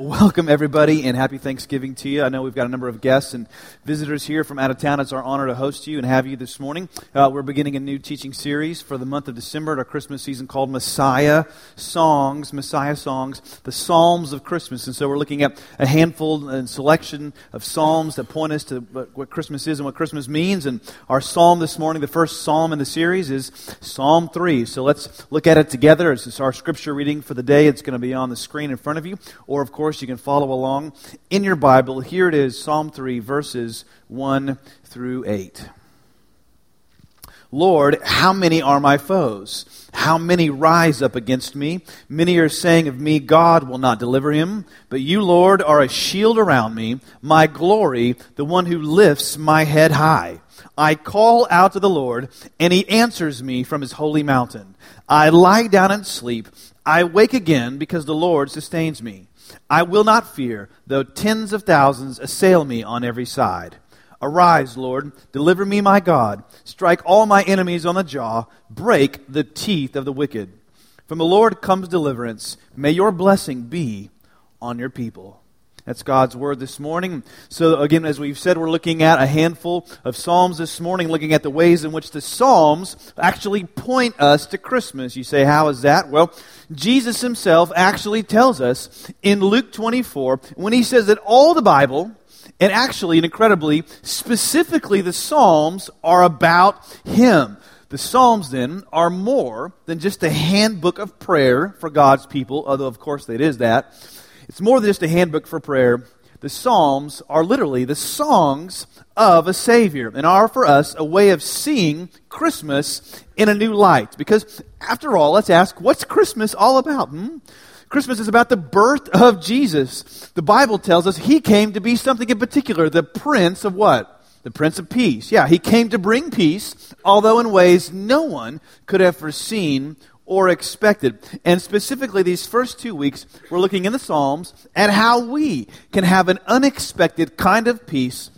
Welcome, everybody, and happy Thanksgiving to you. I know we've got a number of guests and visitors here from out of town. It's our honor to host you and have you this morning. Uh, we're beginning a new teaching series for the month of December, our Christmas season called Messiah Songs, Messiah Songs, the Psalms of Christmas. And so we're looking at a handful and selection of Psalms that point us to what Christmas is and what Christmas means. And our Psalm this morning, the first Psalm in the series, is Psalm 3. So let's look at it together. It's our scripture reading for the day. It's going to be on the screen in front of you, or of course, course, you can follow along in your Bible. Here it is Psalm 3, verses 1 through 8. Lord, how many are my foes? How many rise up against me? Many are saying of me, God will not deliver him. But you, Lord, are a shield around me, my glory, the one who lifts my head high. I call out to the Lord, and he answers me from his holy mountain. I lie down and sleep. I wake again because the Lord sustains me. I will not fear, though tens of thousands assail me on every side. Arise, Lord, deliver me, my God. Strike all my enemies on the jaw, break the teeth of the wicked. From the Lord comes deliverance. May your blessing be on your people. That's God's word this morning. So, again, as we've said, we're looking at a handful of Psalms this morning, looking at the ways in which the Psalms actually point us to Christmas. You say, how is that? Well, Jesus himself actually tells us in Luke 24 when he says that all the Bible, and actually, and incredibly, specifically the Psalms, are about him. The Psalms, then, are more than just a handbook of prayer for God's people, although, of course, it is that. It's more than just a handbook for prayer. The Psalms are literally the songs of a Savior and are for us a way of seeing Christmas in a new light. Because, after all, let's ask what's Christmas all about? Hmm? Christmas is about the birth of Jesus. The Bible tells us he came to be something in particular, the Prince of what? The Prince of Peace. Yeah, he came to bring peace, although in ways no one could have foreseen or expected. And specifically, these first two weeks, we're looking in the Psalms at how we can have an unexpected kind of peace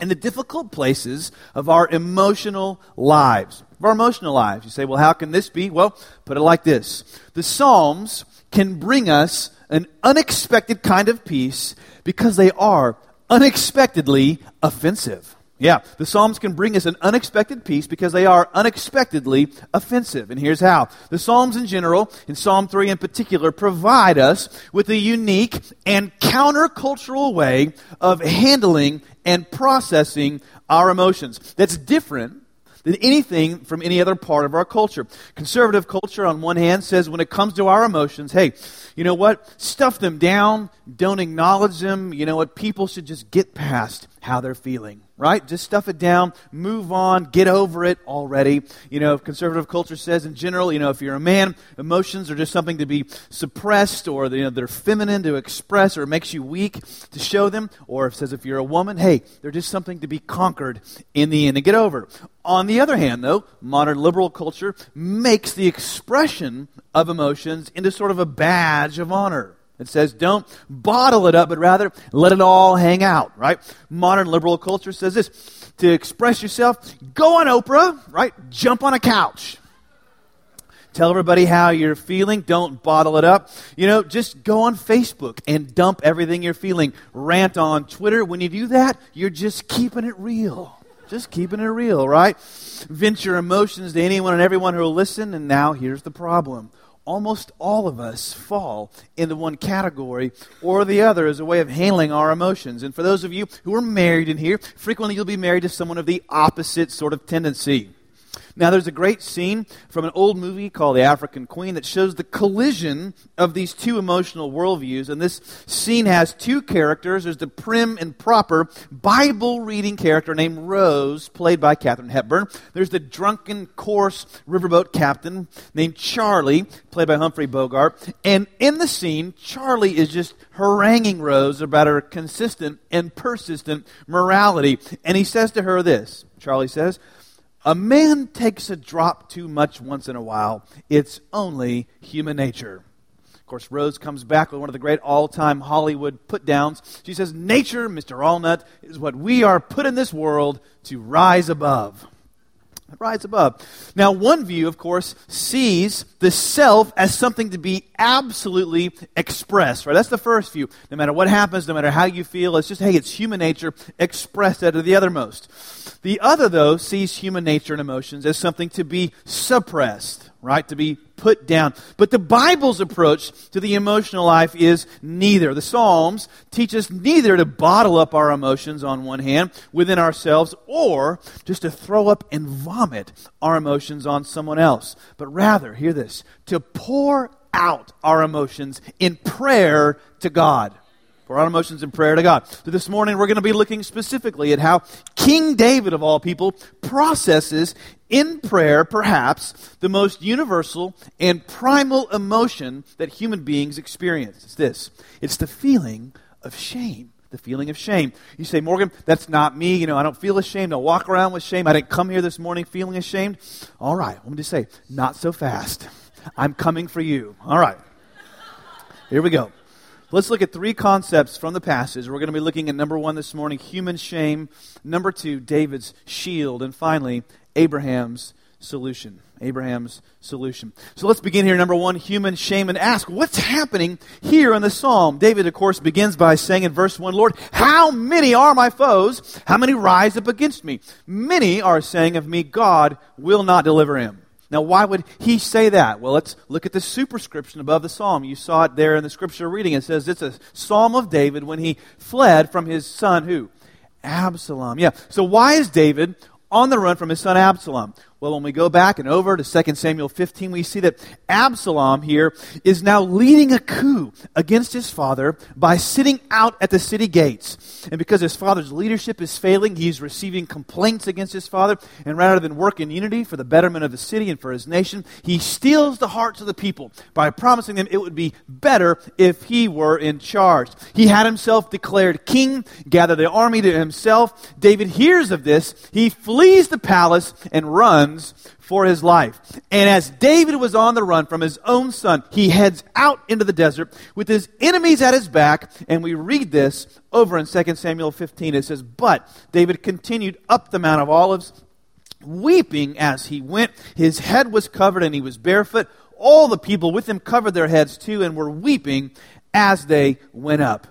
in the difficult places of our emotional lives. Of our emotional lives. You say, well, how can this be? Well, put it like this The Psalms can bring us an unexpected kind of peace because they are unexpectedly offensive. Yeah, the Psalms can bring us an unexpected peace because they are unexpectedly offensive. And here's how. The Psalms in general, in Psalm 3 in particular, provide us with a unique and countercultural way of handling and processing our emotions that's different than anything from any other part of our culture. Conservative culture, on one hand, says when it comes to our emotions, hey, you know what? Stuff them down, don't acknowledge them. You know what? People should just get past how they're feeling right? Just stuff it down, move on, get over it already. You know, conservative culture says in general, you know, if you're a man, emotions are just something to be suppressed or you know, they're feminine to express or it makes you weak to show them. Or it says if you're a woman, hey, they're just something to be conquered in the end and get over. On the other hand, though, modern liberal culture makes the expression of emotions into sort of a badge of honor. It says don't bottle it up, but rather let it all hang out, right? Modern liberal culture says this to express yourself, go on Oprah, right? Jump on a couch. Tell everybody how you're feeling. Don't bottle it up. You know, just go on Facebook and dump everything you're feeling. Rant on Twitter. When you do that, you're just keeping it real. Just keeping it real, right? Vent your emotions to anyone and everyone who will listen. And now here's the problem almost all of us fall into one category or the other as a way of handling our emotions. And for those of you who are married in here, frequently you'll be married to someone of the opposite sort of tendency. Now, there's a great scene from an old movie called The African Queen that shows the collision of these two emotional worldviews. And this scene has two characters. There's the prim and proper Bible reading character named Rose, played by Katharine Hepburn. There's the drunken, coarse riverboat captain named Charlie, played by Humphrey Bogart. And in the scene, Charlie is just haranguing Rose about her consistent and persistent morality. And he says to her this Charlie says, a man takes a drop too much once in a while. It's only human nature. Of course, Rose comes back with one of the great all time Hollywood put downs. She says, Nature, Mr. Allnut, is what we are put in this world to rise above. Rise above. Now, one view, of course, sees the self as something to be absolutely expressed, right? That's the first view. No matter what happens, no matter how you feel, it's just, hey, it's human nature expressed out of the othermost. The other, though, sees human nature and emotions as something to be suppressed, right? To be put down. But the Bible's approach to the emotional life is neither. The Psalms teach us neither to bottle up our emotions on one hand within ourselves or just to throw up and vomit our emotions on someone else, but rather, hear this, to pour out our emotions in prayer to God for our emotions in prayer to God. So this morning we're going to be looking specifically at how King David, of all people, processes in prayer, perhaps, the most universal and primal emotion that human beings experience. is this it's the feeling of shame. The feeling of shame. You say, Morgan, that's not me. You know, I don't feel ashamed. I walk around with shame. I didn't come here this morning feeling ashamed. All right, let me just say, not so fast. I'm coming for you. All right. Here we go. Let's look at three concepts from the passage. We're going to be looking at number one this morning, human shame. Number two, David's shield. And finally, Abraham's solution. Abraham's solution. So let's begin here. Number one, human shame, and ask what's happening here in the psalm. David, of course, begins by saying in verse 1 Lord, how many are my foes? How many rise up against me? Many are saying of me, God will not deliver him. Now, why would he say that? Well, let's look at the superscription above the psalm. You saw it there in the scripture reading. It says it's a psalm of David when he fled from his son, who? Absalom. Yeah. So, why is David on the run from his son Absalom? Well, when we go back and over to 2 Samuel 15, we see that Absalom here is now leading a coup against his father by sitting out at the city gates. And because his father's leadership is failing, he's receiving complaints against his father. And rather than work in unity for the betterment of the city and for his nation, he steals the hearts of the people by promising them it would be better if he were in charge. He had himself declared king, gathered the army to himself. David hears of this. He flees the palace and runs runs for his life. And as David was on the run from his own son, he heads out into the desert with his enemies at his back. And we read this over in 2 Samuel 15. It says, But David continued up the Mount of Olives, weeping as he went. His head was covered and he was barefoot. All the people with him covered their heads too and were weeping as they went up.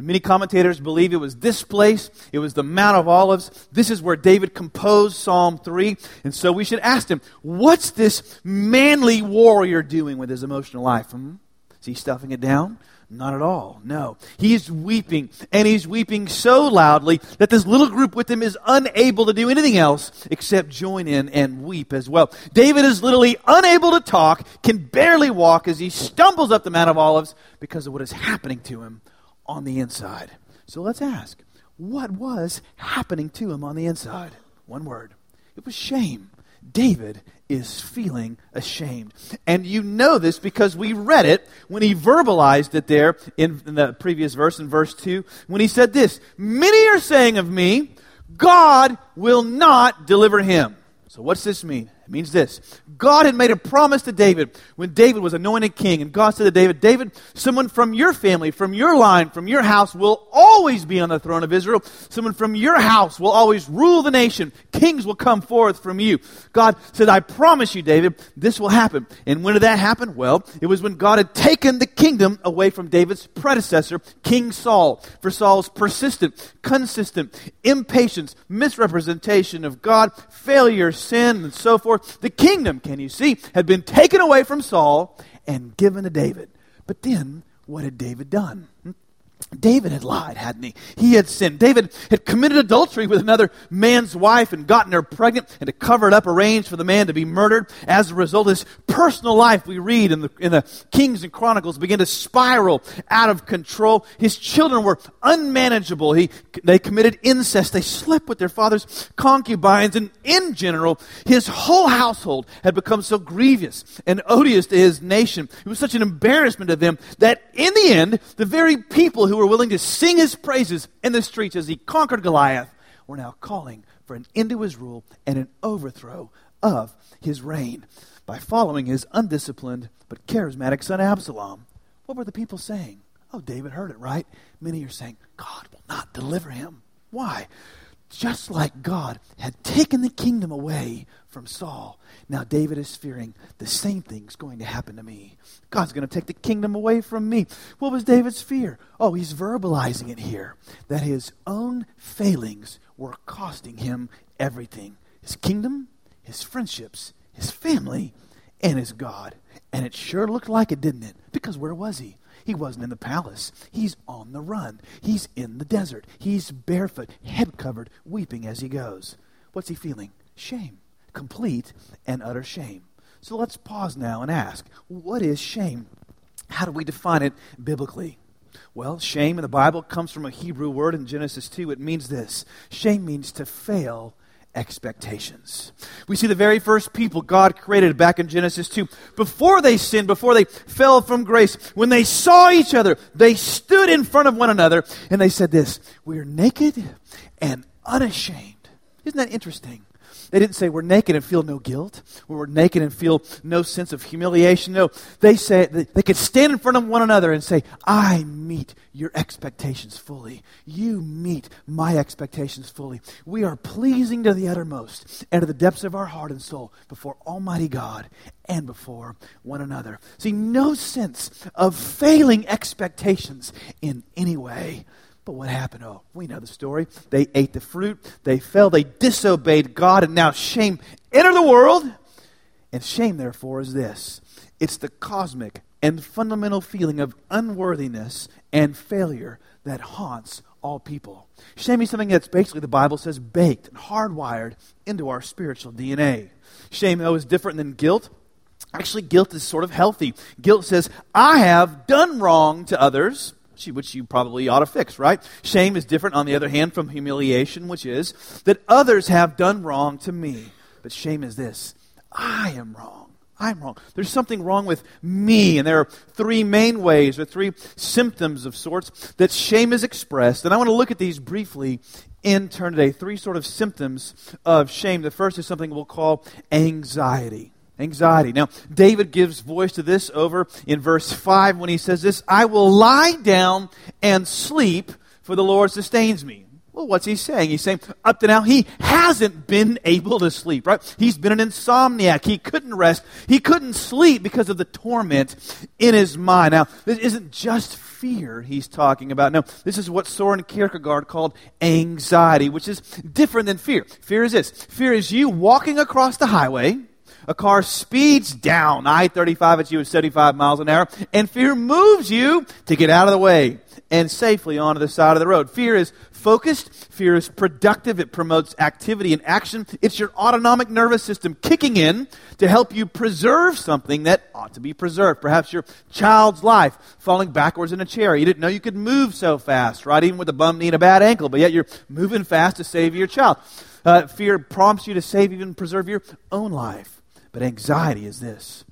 And many commentators believe it was this place, it was the Mount of Olives. This is where David composed Psalm 3. And so we should ask him, what's this manly warrior doing with his emotional life? Hmm? Is he stuffing it down? Not at all. No. He's weeping, and he's weeping so loudly that this little group with him is unable to do anything else except join in and weep as well. David is literally unable to talk, can barely walk as he stumbles up the Mount of Olives because of what is happening to him on the inside. So let's ask what was happening to him on the inside? One word it was shame. David is feeling ashamed. And you know this because we read it when he verbalized it there in, in, the previous verse, in verse 2, when he said this Many are saying of me, God will not deliver him. So, what's this mean? It means this God had made a promise to David when David was anointed king. And God said to David, David, someone from your family, from your line, from your house will always be on the throne of Israel. Someone from your house will always rule the nation. Kings will come forth from you. God said, I promise you, David, this will happen. And when did that happen? Well, it was when God had taken the kingdom away from David's predecessor, King Saul, for Saul's persistent, consistent impatience, misrepresentation of God, failure, sin, and so forth the kingdom, can you see, had been taken away from Saul and given to David. But then, what had David done? Hmm? David had lied, hadn't he? He had sinned. David had committed adultery with another man's wife and gotten her pregnant and to cover it up, arranged for the man to be murdered. As a result, his personal life, we read in the, in the Kings and Chronicles, began to spiral out of control. His children were unmanageable. He, they committed incest. They slept with their father's concubines. And in general, his whole household had become so grievous and odious to his nation. It was such an embarrassment to them that in the end, the very people who were willing to sing his praises in the streets as he conquered Goliath were now calling for an end to his rule and an overthrow of his reign by following his undisciplined but charismatic son Absalom. What were the people saying? Oh, David heard it, right? Many are saying, God will not deliver him. Why? just like God had taken the kingdom away from Saul, now David is fearing the same thing's going to happen to me. God's going to take the kingdom away from me. What was David's fear? Oh, he's verbalizing it here that his own failings were costing him everything his kingdom, his friendships, his family, and his God. And it sure looked like it, didn't it? Because where was he? He wasn't in the palace. He's on the run. He's in the desert. He's barefoot, head covered, weeping as he goes. What's he feeling? Shame. Complete and utter shame. So let's pause now and ask what is shame? How do we define it biblically? Well, shame in the Bible comes from a Hebrew word in Genesis 2. It means this shame means to fail expectations. We see the very first people God created back in Genesis 2. Before they sinned, before they fell from grace, when they saw each other, they stood in front of one another and they said this We are naked and unashamed. Isn't that interesting? They didn't say we're naked and feel no guilt, or we're naked and feel no sense of humiliation. No, they say they could stand in front of one another and say, I meet your expectations fully. You meet my expectations fully. We are pleasing to the uttermost and to the depths of our heart and soul before Almighty God and before one another. See, no sense of failing expectations in any way. But what happened? Oh, we know the story. They ate the fruit, they fell, they disobeyed God, and now shame entered the world. And shame, therefore, is this it's the cosmic and fundamental feeling of unworthiness and failure that haunts all people. Shame is something that's basically, the Bible says, baked and hardwired into our spiritual DNA. Shame, though, is different than guilt. Actually, guilt is sort of healthy. Guilt says, I have done wrong to others which you probably ought to fix, right? Shame is different, on the other hand, from humiliation, which is that others have done wrong to me. But shame is this I am wrong. I'm wrong. There's something wrong with me. And there are three main ways, or three symptoms of sorts, that shame is expressed. And I want to look at these briefly in turn today. Three sort of symptoms of shame. The first is something we'll call anxiety. Anxiety. Now, David gives voice to this over in verse 5 when he says this I will lie down and sleep, for the Lord sustains me. Well, what's he saying? He's saying up to now he hasn't been able to sleep, right? He's been an insomniac. He couldn't rest. He couldn't sleep because of the torment in his mind. Now, this isn't just fear he's talking about. No, this is what Soren Kierkegaard called anxiety, which is different than fear. Fear is this fear is you walking across the highway a car speeds down I 35 at you at 75 miles an hour, and fear moves you to get out of the way and safely onto the side of the road. Fear is focused, fear is productive, it promotes activity and action. It's your autonomic nervous system kicking in to help you preserve something that ought to be preserved. Perhaps your child's life falling backwards in a chair. You didn't know you could move so fast, right? Even with a bum knee and a bad ankle, but yet you're moving fast to save your child. Uh, fear prompts you to save, even preserve your own life. But anxiety is this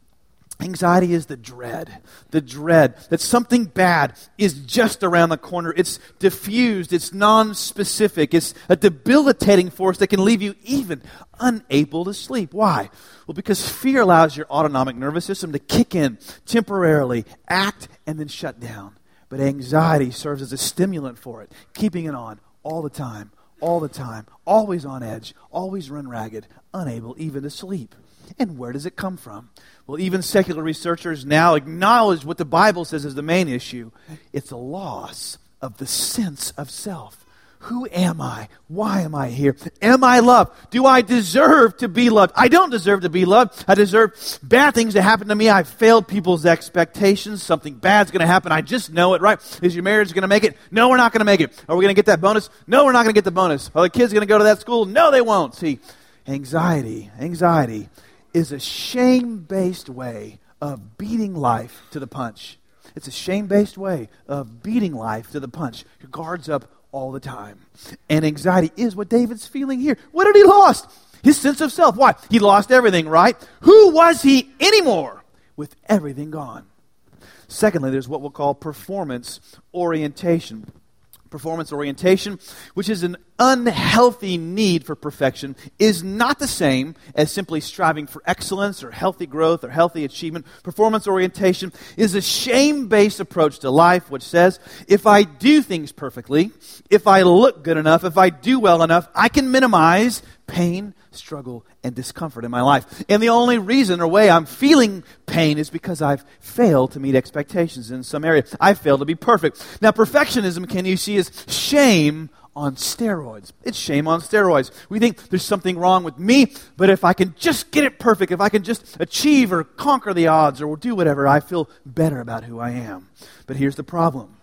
Anxiety is the dread, the dread that something bad is just around the corner. It's diffused, it's non specific, it's a debilitating force that can leave you even unable to sleep. Why? Well, because fear allows your autonomic nervous system to kick in temporarily, act, and then shut down. But anxiety serves as a stimulant for it, keeping it on all the time, all the time, always on edge, always run ragged, unable even to sleep. And where does it come from? Well, even secular researchers now acknowledge what the Bible says is the main issue it's a loss of the sense of self. Who am I? Why am I here? Am I loved? Do I deserve to be loved? I don't deserve to be loved. I deserve bad things to happen to me. I've failed people's expectations. Something bad's going to happen. I just know it, right? Is your marriage going to make it? No, we're not going to make it. Are we going to get that bonus? No, we're not going to get the bonus. Are the kids going to go to that school? No, they won't. See, anxiety, anxiety is a shame based way of beating life to the punch. It's a shame based way of beating life to the punch. Your guard's up all the time. And anxiety is what David's feeling here. What did he lost? His sense of self. Why? He lost everything, right? Who was he anymore with everything gone? Secondly, there's what we'll call performance orientation performance orientation, which is an unhealthy need for perfection is not the same as simply striving for excellence or healthy growth or healthy achievement. Performance orientation is a shame based approach to life, which says if I do things perfectly, if I look good enough, if I do well enough, I can minimize pain, struggle, and discomfort in my life. And the only reason or way I'm feeling pain is because I've failed to meet expectations in some area. I've failed to be perfect. Now, perfectionism, can you see, is shame on steroids. It's shame on steroids. We think there's something wrong with me, but if I can just get it perfect, if I can just achieve or conquer the odds or do whatever, I feel better about who I am. But here's the problem.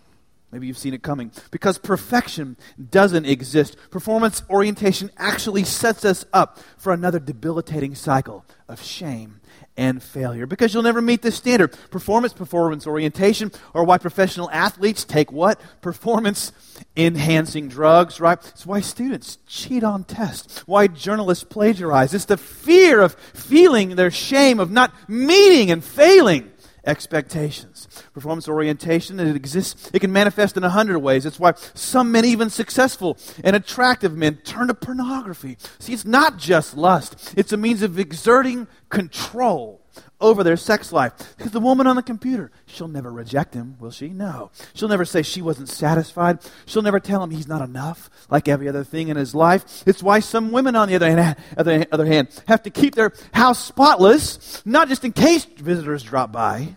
Maybe you've seen it coming. Because perfection doesn't exist, performance orientation actually sets us up for another debilitating cycle of shame and failure because you'll never meet the standard. Performance, performance orientation, or why professional athletes take what? Performance enhancing drugs, right? It's why students cheat on tests, why journalists plagiarize. It's the fear of feeling their shame of not meeting and failing expectations. Performance orientation, it exists, it can manifest in a hundred ways. That's why some men, even successful and attractive men, turn to pornography. See, it's not just lust, it's a means of exerting control over their sex life. Because the woman on the computer, she'll never reject him, will she? No. She'll never say she wasn't satisfied. She'll never tell him he's not enough, like every other thing in his life. It's why some women, on the other hand, other, other hand have to keep their house spotless, not just in case visitors drop by,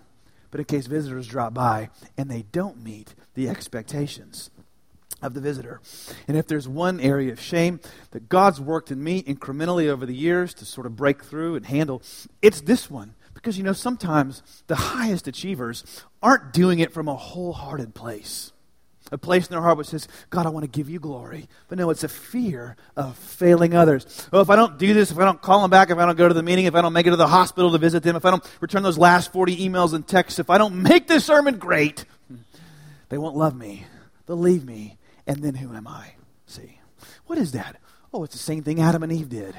but in case visitors drop by and they don't meet the expectations of the visitor. And if there's one area of shame that God's worked in me incrementally over the years to sort of break through and handle, it's this one. Because, you know, sometimes the highest achievers aren't doing it from a wholehearted place. A place in their heart which says, God, I want to give you glory. But no, it's a fear of failing others. Well, if I don't do this, if I don't call them back, if I don't go to the meeting, if I don't make it to the hospital to visit them, if I don't return those last 40 emails and texts, if I don't make this sermon great, they won't love me. They'll leave me. And then who am I? See? What is that? Oh, it's the same thing Adam and Eve did.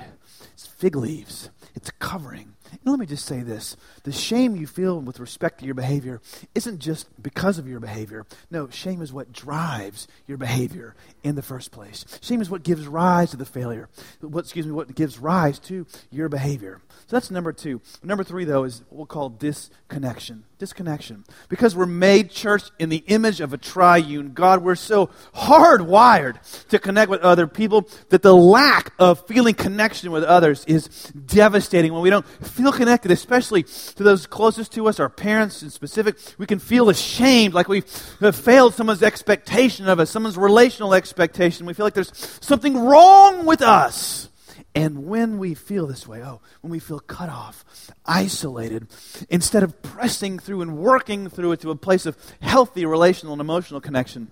It's fig leaves. It's a covering. And let me just say this the shame you feel with respect to your behavior isn't just because of your behavior. No, shame is what drives your behavior in the first place. Shame is what gives rise to the failure. What, excuse me, what gives rise to your behavior. So that's number two. Number three, though, is what we'll call disconnection. Disconnection. Because we're made, church, in the image of a triune God, we're so hardwired to connect with other people that the lack of feeling connection with others is devastating. When we don't feel connected, especially to those closest to us, our parents in specific, we can feel ashamed, like we have uh, failed someone's expectation of us, someone's relational expectation. We feel like there's something wrong with us. And when we feel this way, oh, when we feel cut off, isolated, instead of pressing through and working through it to a place of healthy relational and emotional connection,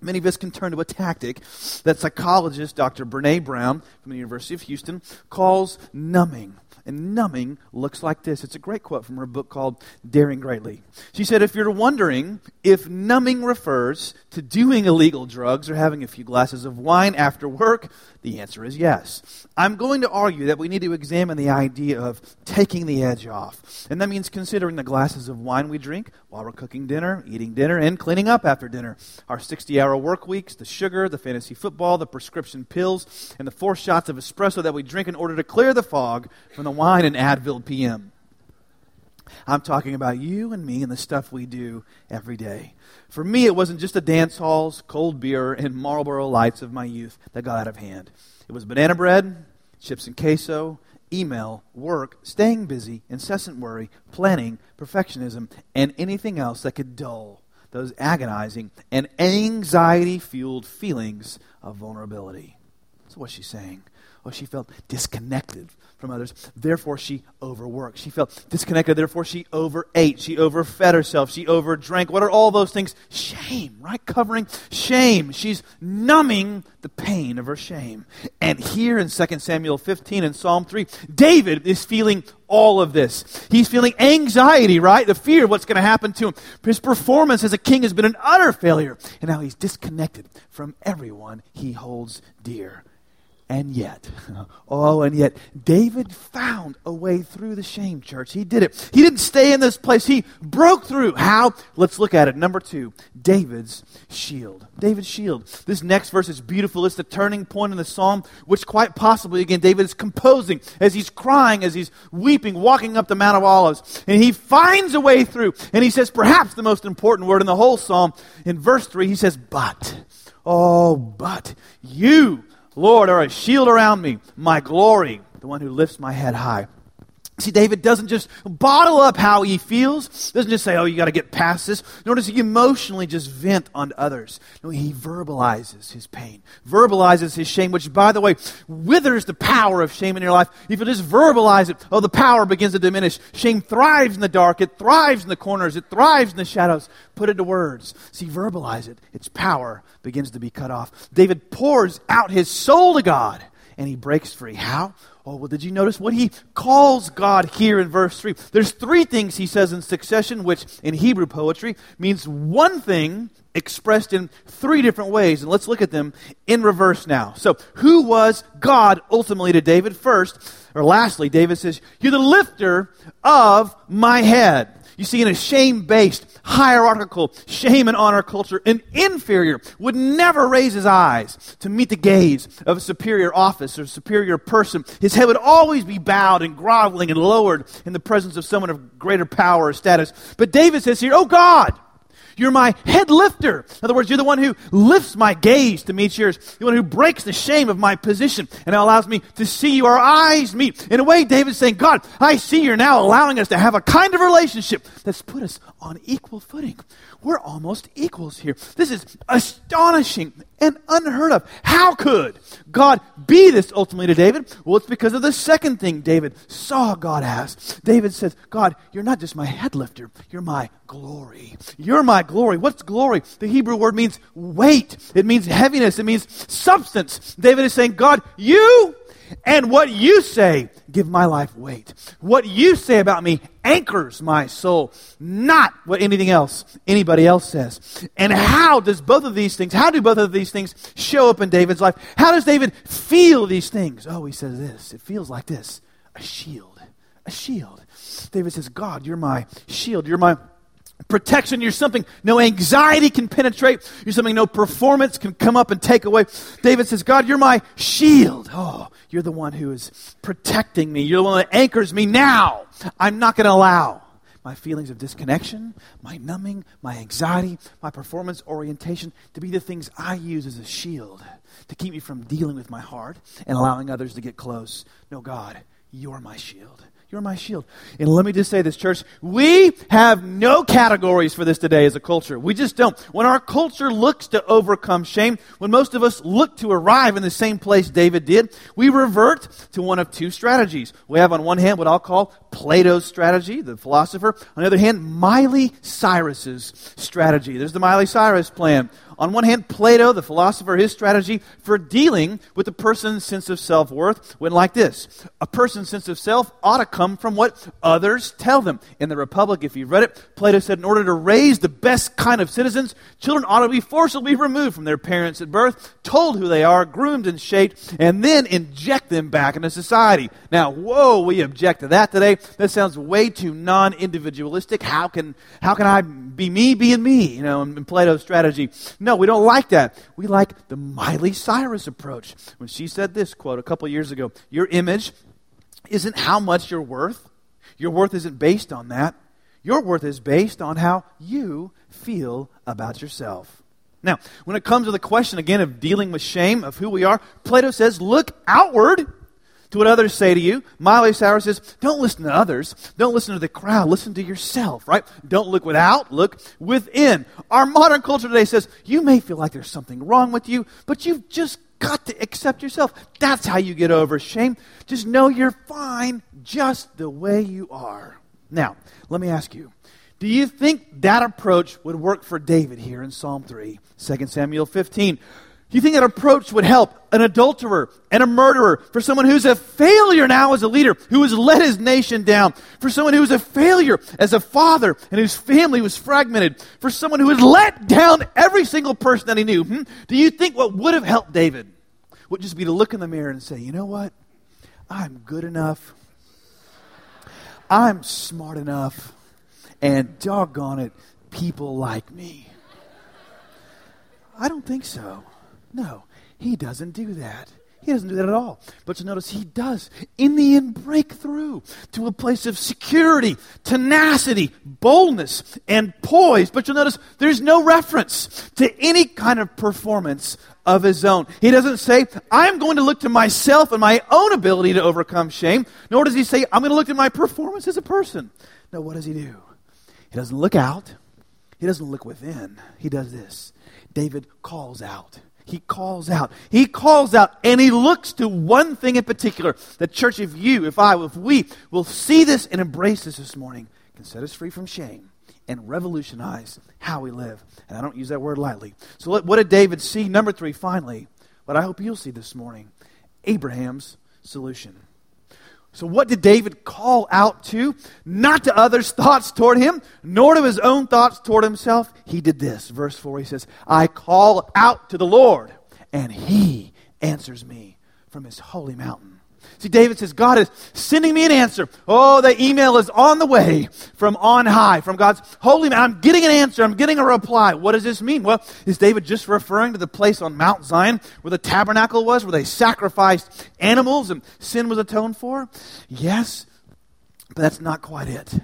many of us can turn to a tactic that psychologist Dr. Brene Brown from the University of Houston calls numbing. And numbing looks like this. It's a great quote from her book called Daring Greatly. She said, If you're wondering if numbing refers to doing illegal drugs or having a few glasses of wine after work, the answer is yes. I'm going to argue that we need to examine the idea of taking the edge off. And that means considering the glasses of wine we drink while we're cooking dinner, eating dinner, and cleaning up after dinner. Our 60 hour work weeks, the sugar, the fantasy football, the prescription pills, and the four shots of espresso that we drink in order to clear the fog from the wine and Advil PM. I'm talking about you and me and the stuff we do every day. For me, it wasn't just the dance halls, cold beer, and Marlboro lights of my youth that got out of hand. It was banana bread, chips and queso, email, work, staying busy, incessant worry, planning, perfectionism, and anything else that could dull those agonizing and anxiety fueled feelings of vulnerability. That's what she's saying. Oh, she felt disconnected from others. Therefore, she overworked. She felt disconnected. Therefore, she overate. She overfed herself. She overdrank. What are all those things? Shame, right? Covering shame. She's numbing the pain of her shame. And here in 2 Samuel 15 and Psalm 3, David is feeling all of this. He's feeling anxiety, right? The fear of what's going to happen to him. His performance as a king has been an utter failure. And now he's disconnected from everyone he holds dear. And yet, oh, and yet, David found a way through the shame, church. He did it. He didn't stay in this place. He broke through. How? Let's look at it. Number two, David's shield. David's shield. This next verse is beautiful. It's the turning point in the psalm, which quite possibly, again, David is composing as he's crying, as he's weeping, walking up the Mount of Olives. And he finds a way through. And he says, perhaps the most important word in the whole psalm, in verse 3, he says, But. Oh, but you Lord, are a shield around me, my glory, the one who lifts my head high. See, David doesn't just bottle up how he feels, doesn't just say, oh, you got to get past this, nor does he emotionally just vent on others. No, he verbalizes his pain, verbalizes his shame, which, by the way, withers the power of shame in your life. If you just verbalize it, oh, the power begins to diminish. Shame thrives in the dark, it thrives in the corners, it thrives in the shadows. Put it to words. See, verbalize it, its power begins to be cut off. David pours out his soul to God, and he breaks free. How? Oh, well, did you notice what he calls God here in verse 3? There's three things he says in succession, which in Hebrew poetry means one thing expressed in three different ways. And let's look at them in reverse now. So, who was God ultimately to David? First, or lastly, David says, You're the lifter of my head. You see, in a shame based, hierarchical, shame and honor culture, an inferior would never raise his eyes to meet the gaze of a superior office or superior person. His head would always be bowed and groveling and lowered in the presence of someone of greater power or status. But David says here, Oh God, you're my head lifter. In other words, you're the one who lifts my gaze to meet yours. The one who breaks the shame of my position and allows me to see you. Our eyes meet. In a way, David's saying, God, I see you're now allowing us to have a kind of relationship that's put us on equal footing. We're almost equals here. This is astonishing and unheard of. How could God be this ultimately to David? Well, it's because of the second thing David saw God as. David says, God, you're not just my head lifter, you're my glory. You're my glory. What's glory? The Hebrew word means weight, it means heaviness, it means substance. David is saying, God, you and what you say give my life weight. What you say about me anchors my soul, not what anything else, anybody else says. And how does both of these things, how do both of these things show up in David's life? How does David feel these things? Oh, he says this. It feels like this a shield. A shield. David says, God, you're my shield. You're my protection. You're something no anxiety can penetrate. You're something no performance can come up and take away. David says, God, you're my shield. Oh, you're the one who is protecting me. You're the one that anchors me now. I'm not going to allow my feelings of disconnection, my numbing, my anxiety, my performance orientation to be the things I use as a shield to keep me from dealing with my heart and allowing others to get close. No, God, you're my shield. You're my shield. And let me just say this, church. We have no categories for this today as a culture. We just don't. When our culture looks to overcome shame, when most of us look to arrive in the same place David did, we revert to one of two strategies. We have on one hand what I'll call Plato's strategy, the philosopher. On the other hand, Miley Cyrus's strategy. There's the Miley Cyrus plan. On one hand, Plato, the philosopher, his strategy for dealing with a person's sense of self worth went like this A person's sense of self ought to come from what others tell them. In the Republic, if you've read it, Plato said in order to raise the best kind of citizens, children ought to be forcibly removed from their parents at birth, told who they are, groomed and shaped, and then inject them back into society. Now, whoa, we object to that today. That sounds way too non individualistic. How can, how can I be me being me? You know, in Plato's strategy. No, we don't like that. We like the Miley Cyrus approach. When she said this quote a couple years ago, your image isn't how much you're worth. Your worth isn't based on that. Your worth is based on how you feel about yourself. Now, when it comes to the question again of dealing with shame, of who we are, Plato says, look outward to what others say to you. Miley Cyrus says, don't listen to others. Don't listen to the crowd. Listen to yourself, right? Don't look without, look within. Our modern culture today says, you may feel like there's something wrong with you, but you've just got to accept yourself. That's how you get over shame. Just know you're fine just the way you are. Now, let me ask you. Do you think that approach would work for David here in Psalm 3, 2 Samuel 15? Do you think that approach would help an adulterer and a murderer, for someone who's a failure now as a leader, who has let his nation down, for someone who is a failure as a father and whose family was fragmented, for someone who has let down every single person that he knew? Hmm? Do you think what would have helped David would just be to look in the mirror and say, you know what? I'm good enough. I'm smart enough. And doggone it, people like me. I don't think so. No, he doesn't do that. He doesn't do that at all. But you notice he does, in the end, break through to a place of security, tenacity, boldness, and poise. But you'll notice there's no reference to any kind of performance of his own. He doesn't say, I'm going to look to myself and my own ability to overcome shame, nor does he say, I'm going to look at my performance as a person. No, what does he do? He doesn't look out, he doesn't look within. He does this. David calls out he calls out. He calls out and he looks to one thing in particular. The church, if you, if I, if we will see this and embrace this this morning, can set us free from shame and revolutionize how we live. And I don't use that word lightly. So, what, what did David see? Number three, finally, what I hope you'll see this morning Abraham's solution. So, what did David call out to? Not to others' thoughts toward him, nor to his own thoughts toward himself. He did this. Verse 4, he says, I call out to the Lord, and he answers me from his holy mountain. See, David says, God is sending me an answer. Oh, the email is on the way from on high, from God's holy man. I'm getting an answer. I'm getting a reply. What does this mean? Well, is David just referring to the place on Mount Zion where the tabernacle was, where they sacrificed animals and sin was atoned for? Yes, but that's not quite it.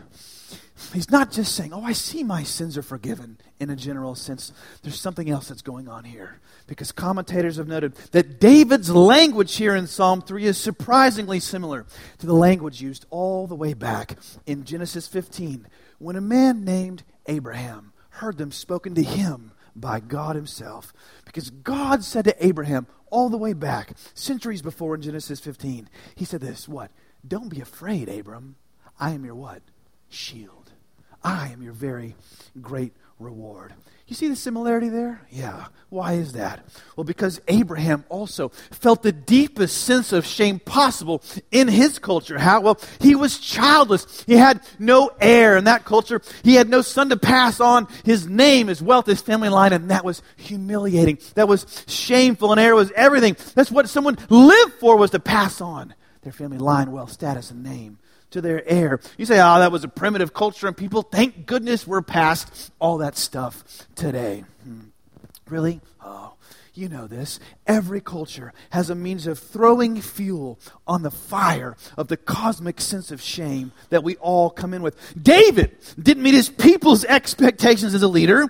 He's not just saying, Oh, I see my sins are forgiven in a general sense. There's something else that's going on here. Because commentators have noted that David's language here in Psalm 3 is surprisingly similar to the language used all the way back in Genesis 15 when a man named Abraham heard them spoken to him by God Himself. Because God said to Abraham all the way back, centuries before in Genesis 15, He said this What? Don't be afraid, Abram. I am your what? Shield. I am your very great reward. You see the similarity there? Yeah. Why is that? Well, because Abraham also felt the deepest sense of shame possible in his culture. How? Well, he was childless. He had no heir in that culture. He had no son to pass on his name, his wealth, his family line, and that was humiliating. That was shameful, and heir was everything. That's what someone lived for was to pass on their family line, wealth, status, and name to their heir. You say, oh, that was a primitive culture, and people, thank goodness we're past all that stuff today. Hmm. Really? Oh, you know this. Every culture has a means of throwing fuel on the fire of the cosmic sense of shame that we all come in with. David didn't meet his people's expectations as a leader.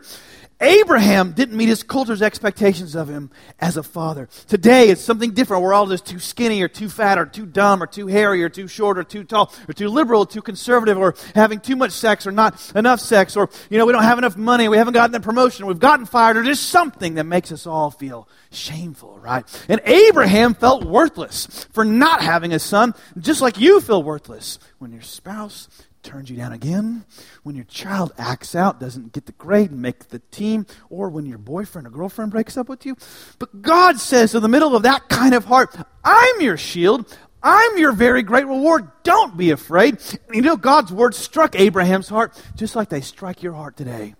Abraham didn't meet his culture's expectations of him as a father. Today, it's something different. We're all just too skinny or too fat or too dumb or too hairy or too short or too tall or too liberal or too conservative or having too much sex or not enough sex or, you know, we don't have enough money. We haven't gotten the promotion. We've gotten fired or just something that makes us all feel shameful, right? And Abraham felt worthless for not having a son, just like you feel worthless when your spouse turns you down again, when your child acts out, doesn't get the grade and make the team, or when your boyfriend or girlfriend breaks up with you. But God says, in the middle of that kind of heart, I'm your shield. I'm your very great reward. Don't be afraid. You know, God's word struck Abraham's heart just like they strike your heart today.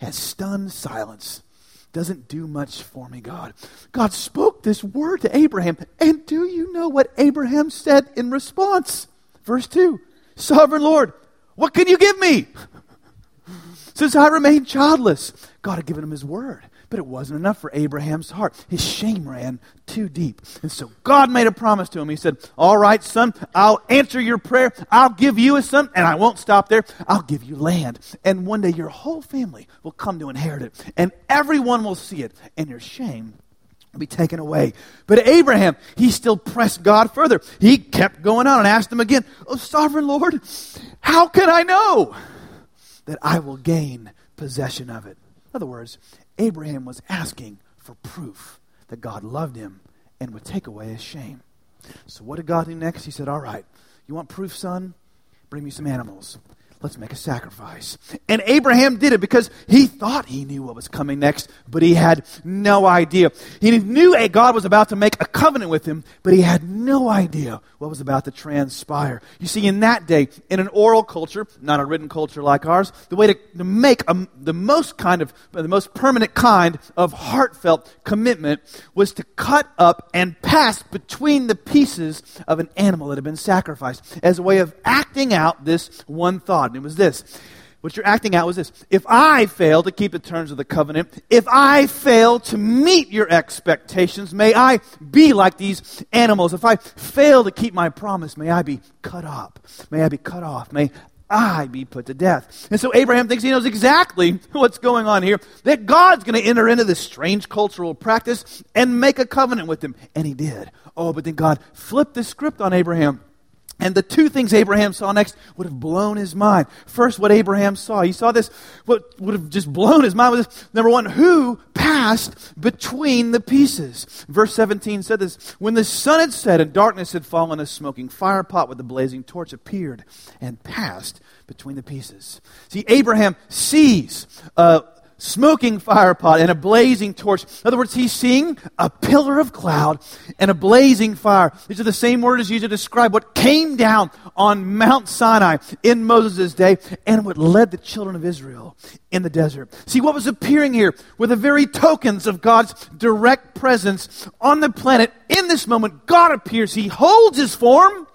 As stunned silence doesn't do much for me, God. God spoke this word to Abraham. And do you know what Abraham said in response? Verse 2 Sovereign Lord, what can you give me? Since I remain childless. God had given him his word, but it wasn't enough for Abraham's heart. His shame ran too deep. And so God made a promise to him. He said, All right, son, I'll answer your prayer. I'll give you a son, and I won't stop there. I'll give you land. And one day your whole family will come to inherit it, and everyone will see it, and your shame be taken away. But Abraham, he still pressed God further. He kept going on and asked him again, Oh, sovereign Lord, how can I know that I will gain possession of it? In other words, Abraham was asking for proof that God loved him and would take away his shame. So what did God do next? He said, All right, you want proof, son? Bring me some animals. Let's make a sacrifice. And Abraham did it because he thought he knew what was coming next, but he had no idea. He knew a God was about to make a covenant with him, but he had no idea what was about to transpire. You see, in that day, in an oral culture, not a written culture like ours, the way to, to make a, the most kind of, the most permanent kind of heartfelt commitment was to cut up and pass between the pieces of an animal that had been sacrificed as a way of acting out this one thought. And it was this what you're acting out was this if I fail to keep the terms of the covenant, if I fail to meet your expectations, may I be like these animals. If I fail to keep my promise, may I be cut up. May I be cut off. May I be put to death. And so Abraham thinks he knows exactly what's going on here, that God's going to enter into this strange cultural practice and make a covenant with him. And he did. Oh, but then God flipped the script on Abraham. And the two things Abraham saw next would have blown his mind. First, what Abraham saw. He saw this, what would have just blown his mind was this. Number one, who passed between the pieces? Verse 17 said this When the sun had set and darkness had fallen, a smoking firepot with a blazing torch appeared and passed between the pieces. See, Abraham sees uh, smoking fire pot and a blazing torch. In other words, he's seeing a pillar of cloud and a blazing fire. These are the same words used to describe what came down on Mount Sinai in Moses' day and what led the children of Israel in the desert. See, what was appearing here were the very tokens of God's direct presence on the planet. In this moment, God appears. He holds his form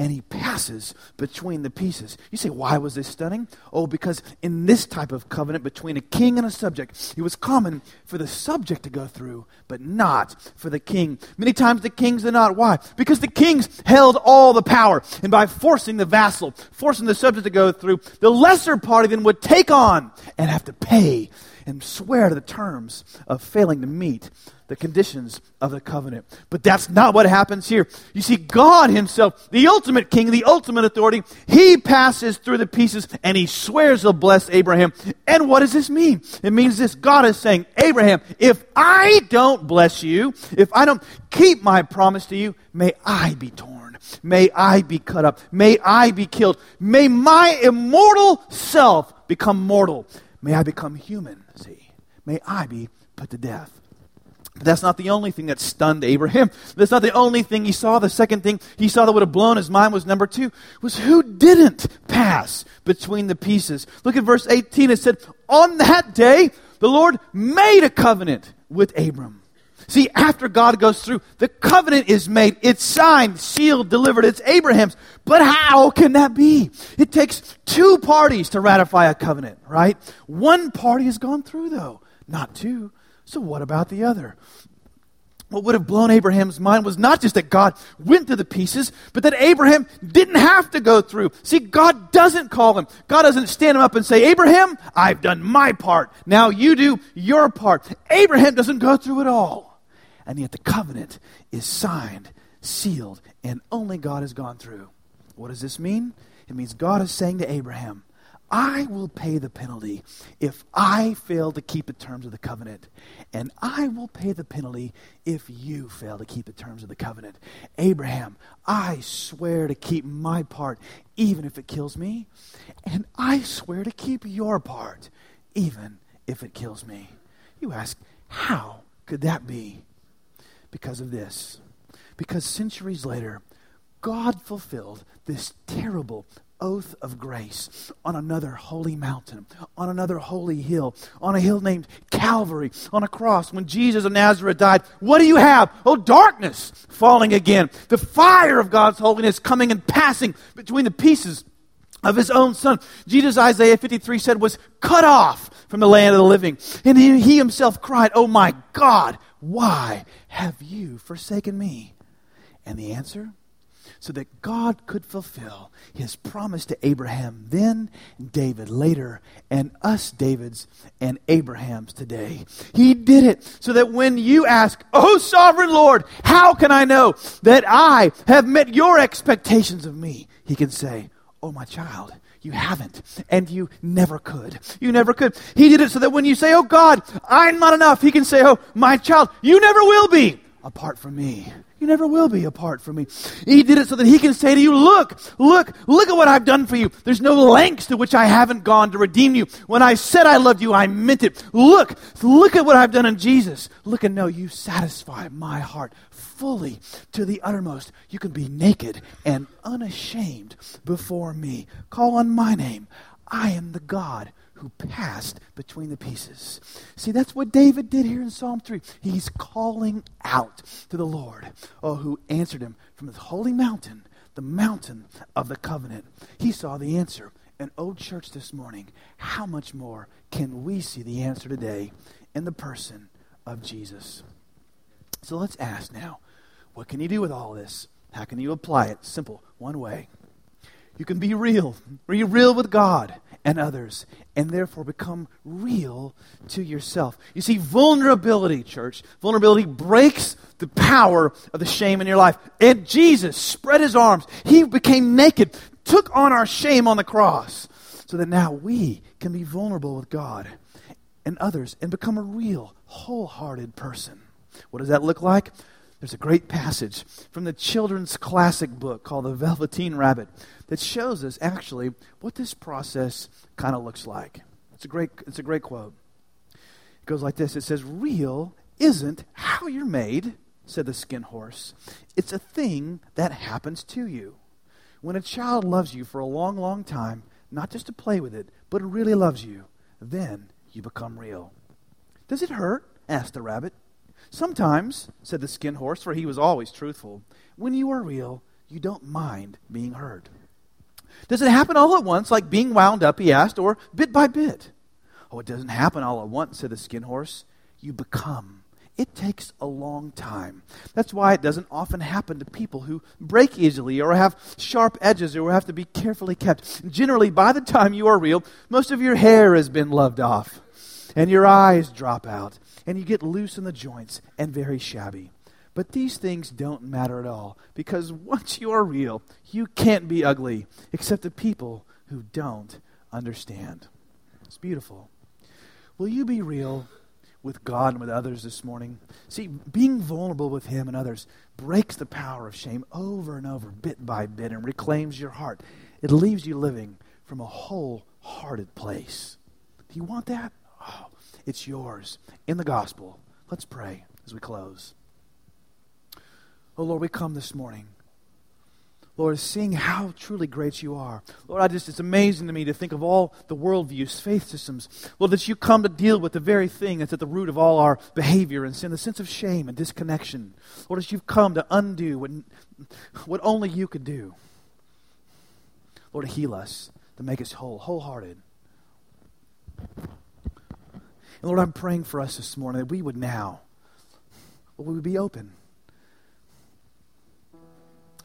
and he passes between the pieces. You say, why was this stunning? Oh, because in this type of covenant between a king and a subject, it was common for the subject to go through, but not for the king. Many times the kings did not. Why? Because the kings held all the power. And by forcing the vassal, forcing the subject to go through, the lesser party then would take on and have to pay and swear to the terms of failing to meet the conditions of the covenant. But that's not what happens here. You see, God Himself, the ultimate king, the ultimate authority, He passes through the pieces and He swears to bless Abraham. And what does this mean? It means this God is saying, Abraham, if I don't bless you, if I don't keep my promise to you, may I be torn. May I be cut up. May I be killed. May my immortal self become mortal. May I become human. May I be put to death. That's not the only thing that stunned Abraham. That's not the only thing he saw. The second thing he saw that would have blown his mind was number two, was who didn't pass between the pieces. Look at verse 18. It said, On that day, the Lord made a covenant with Abram. See, after God goes through, the covenant is made. It's signed, sealed, delivered. It's Abraham's. But how can that be? It takes two parties to ratify a covenant, right? One party has gone through, though, not two. So, what about the other? What would have blown Abraham's mind was not just that God went through the pieces, but that Abraham didn't have to go through. See, God doesn't call him. God doesn't stand him up and say, Abraham, I've done my part. Now you do your part. Abraham doesn't go through it all. And yet the covenant is signed, sealed, and only God has gone through. What does this mean? It means God is saying to Abraham, I will pay the penalty if I fail to keep the terms of the covenant. And I will pay the penalty if you fail to keep the terms of the covenant. Abraham, I swear to keep my part, even if it kills me. And I swear to keep your part, even if it kills me. You ask, how could that be? Because of this. Because centuries later, God fulfilled this terrible, oath of grace on another holy mountain, on another holy hill, on a hill named Calvary, on a cross. When Jesus of Nazareth died, what do you have? Oh, darkness falling again. The fire of God's holiness coming and passing between the pieces of his own son. Jesus, Isaiah 53 said, was cut off from the land of the living. And he, he himself cried, Oh my God, why have you forsaken me? And the answer? So that God could fulfill his promise to Abraham then, David later, and us Davids and Abrahams today. He did it so that when you ask, Oh, sovereign Lord, how can I know that I have met your expectations of me? He can say, Oh, my child. You haven't, and you never could. You never could. He did it so that when you say, Oh God, I'm not enough, he can say, Oh, my child, you never will be. apart from me. You never will be apart from me. He did it so that he can say to you, Look, look, look at what I've done for you. There's no lengths to which I haven't gone to redeem you. When I said I loved you, I meant it. Look, look at what I've done in Jesus. Look and know you satisfy my heart fully to the uttermost. You can be naked and unashamed before me. Call on my name. I am the God who passed between the pieces. See, that's what David did here in Psalm 3. He's calling out to the Lord, oh, who answered him from his holy mountain, the mountain of the covenant. He saw the answer. And, oh, church, this morning, how much more can we see the answer today in the person of Jesus? So let's ask now what can you do with all this? How can you apply it? Simple, one way. You can be real. Be real with God and others, and therefore become real to yourself. You see, vulnerability, church, vulnerability breaks the power of the shame in your life. And Jesus spread his arms. He became naked, took on our shame on the cross, so that now we can be vulnerable with God and others and become a real, wholehearted person. What does that look like? There's a great passage from the children's classic book called The Velveteen Rabbit that shows us actually what this process kind of looks like. It's a great, it's a great quote. It goes like this It says, Real isn't how you're made, said the skin horse. It's a thing that happens to you. When a child loves you for a long, long time, not just to play with it, but really loves you, then you become real. Does it hurt? asked the rabbit. Sometimes, said the skin horse, for he was always truthful, when you are real, you don't mind being hurt. Does it happen all at once, like being wound up, he asked, or bit by bit? Oh, it doesn't happen all at once, said the skin horse. You become. It takes a long time. That's why it doesn't often happen to people who break easily or have sharp edges or have to be carefully kept. Generally, by the time you are real, most of your hair has been loved off, and your eyes drop out, and you get loose in the joints and very shabby. But these things don't matter at all because once you are real, you can't be ugly except to people who don't understand. It's beautiful. Will you be real with God and with others this morning? See, being vulnerable with Him and others breaks the power of shame over and over, bit by bit, and reclaims your heart. It leaves you living from a wholehearted place. Do you want that? Oh, it's yours in the gospel. Let's pray as we close. Oh, Lord, we come this morning. Lord, seeing how truly great you are. Lord, I just, it's amazing to me to think of all the worldviews, faith systems. Lord, that you come to deal with the very thing that's at the root of all our behavior and sin, the sense of shame and disconnection. Lord, as you've come to undo what, what only you could do. Lord, to heal us, to make us whole, wholehearted. And Lord, I'm praying for us this morning that we would now, we would be open.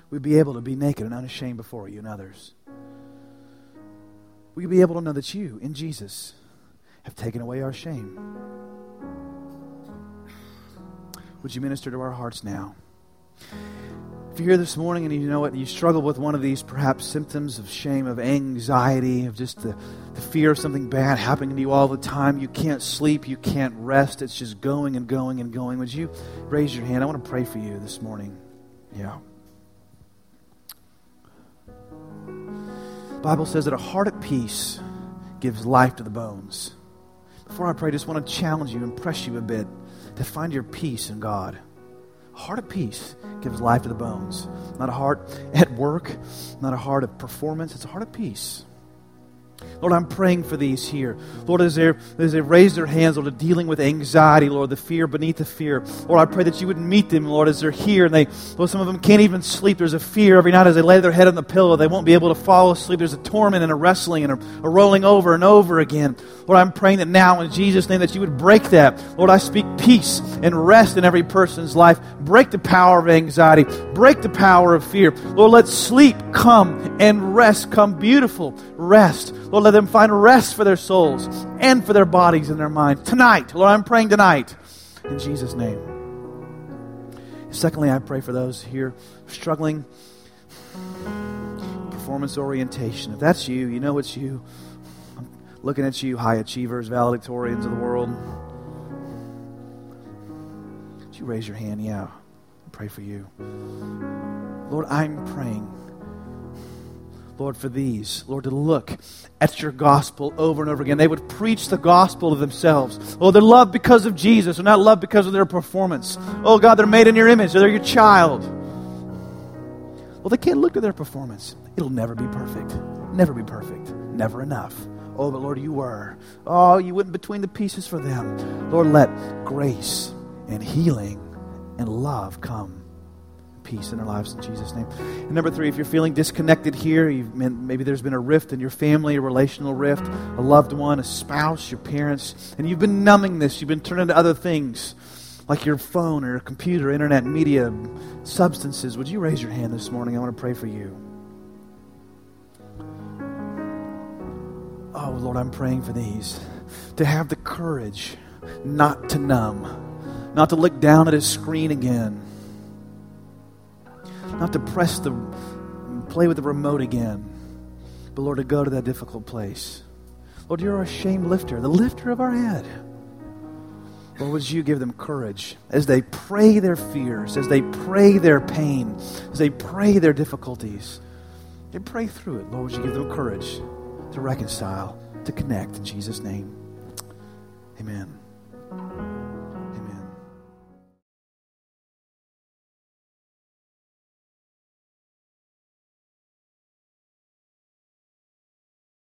We'd be able to be naked and unashamed before you and others. We'd be able to know that you, in Jesus, have taken away our shame. Would you minister to our hearts now? If you're here this morning and you know what, you struggle with one of these perhaps symptoms of shame, of anxiety, of just the, the fear of something bad happening to you all the time, you can't sleep, you can't rest, it's just going and going and going. Would you raise your hand? I want to pray for you this morning. Yeah. Bible says that a heart at peace gives life to the bones. Before I pray, I just want to challenge you and press you a bit to find your peace in God. Heart of peace gives life to the bones. Not a heart at work, not a heart of performance, it's a heart of peace. Lord, I'm praying for these here. Lord, as, as they raise their hands, Lord, dealing with anxiety, Lord, the fear beneath the fear. Lord, I pray that you would meet them, Lord, as they're here. And they, Lord, some of them can't even sleep. There's a fear every night as they lay their head on the pillow. They won't be able to fall asleep. There's a torment and a wrestling and a, a rolling over and over again. Lord, I'm praying that now in Jesus' name that you would break that. Lord, I speak peace and rest in every person's life. Break the power of anxiety. Break the power of fear. Lord, let sleep come and rest come beautiful rest. Lord, let them find rest for their souls and for their bodies and their minds. Tonight, Lord, I'm praying tonight in Jesus' name. Secondly, I pray for those here struggling performance orientation. If that's you, you know it's you I'm looking at you, high achievers, valedictorians of the world. Would you raise your hand? Yeah. I Pray for you. Lord, I'm praying Lord, for these, Lord, to look at your gospel over and over again. They would preach the gospel of themselves. Oh, they're loved because of Jesus, they're not loved because of their performance. Oh, God, they're made in your image, they're your child. Well, they can't look at their performance. It'll never be perfect. Never be perfect. Never enough. Oh, but Lord, you were. Oh, you went between the pieces for them. Lord, let grace and healing and love come peace in our lives in Jesus' name. And number three, if you're feeling disconnected here, maybe there's been a rift in your family, a relational rift, a loved one, a spouse, your parents, and you've been numbing this, you've been turning to other things like your phone or your computer, internet, media, substances. Would you raise your hand this morning? I want to pray for you. Oh, Lord, I'm praying for these to have the courage not to numb, not to look down at a screen again not to press the, play with the remote again, but Lord, to go to that difficult place. Lord, you're our shame lifter, the lifter of our head. Lord, would you give them courage as they pray their fears, as they pray their pain, as they pray their difficulties? They pray through it. Lord, would you give them courage to reconcile, to connect in Jesus' name? Amen.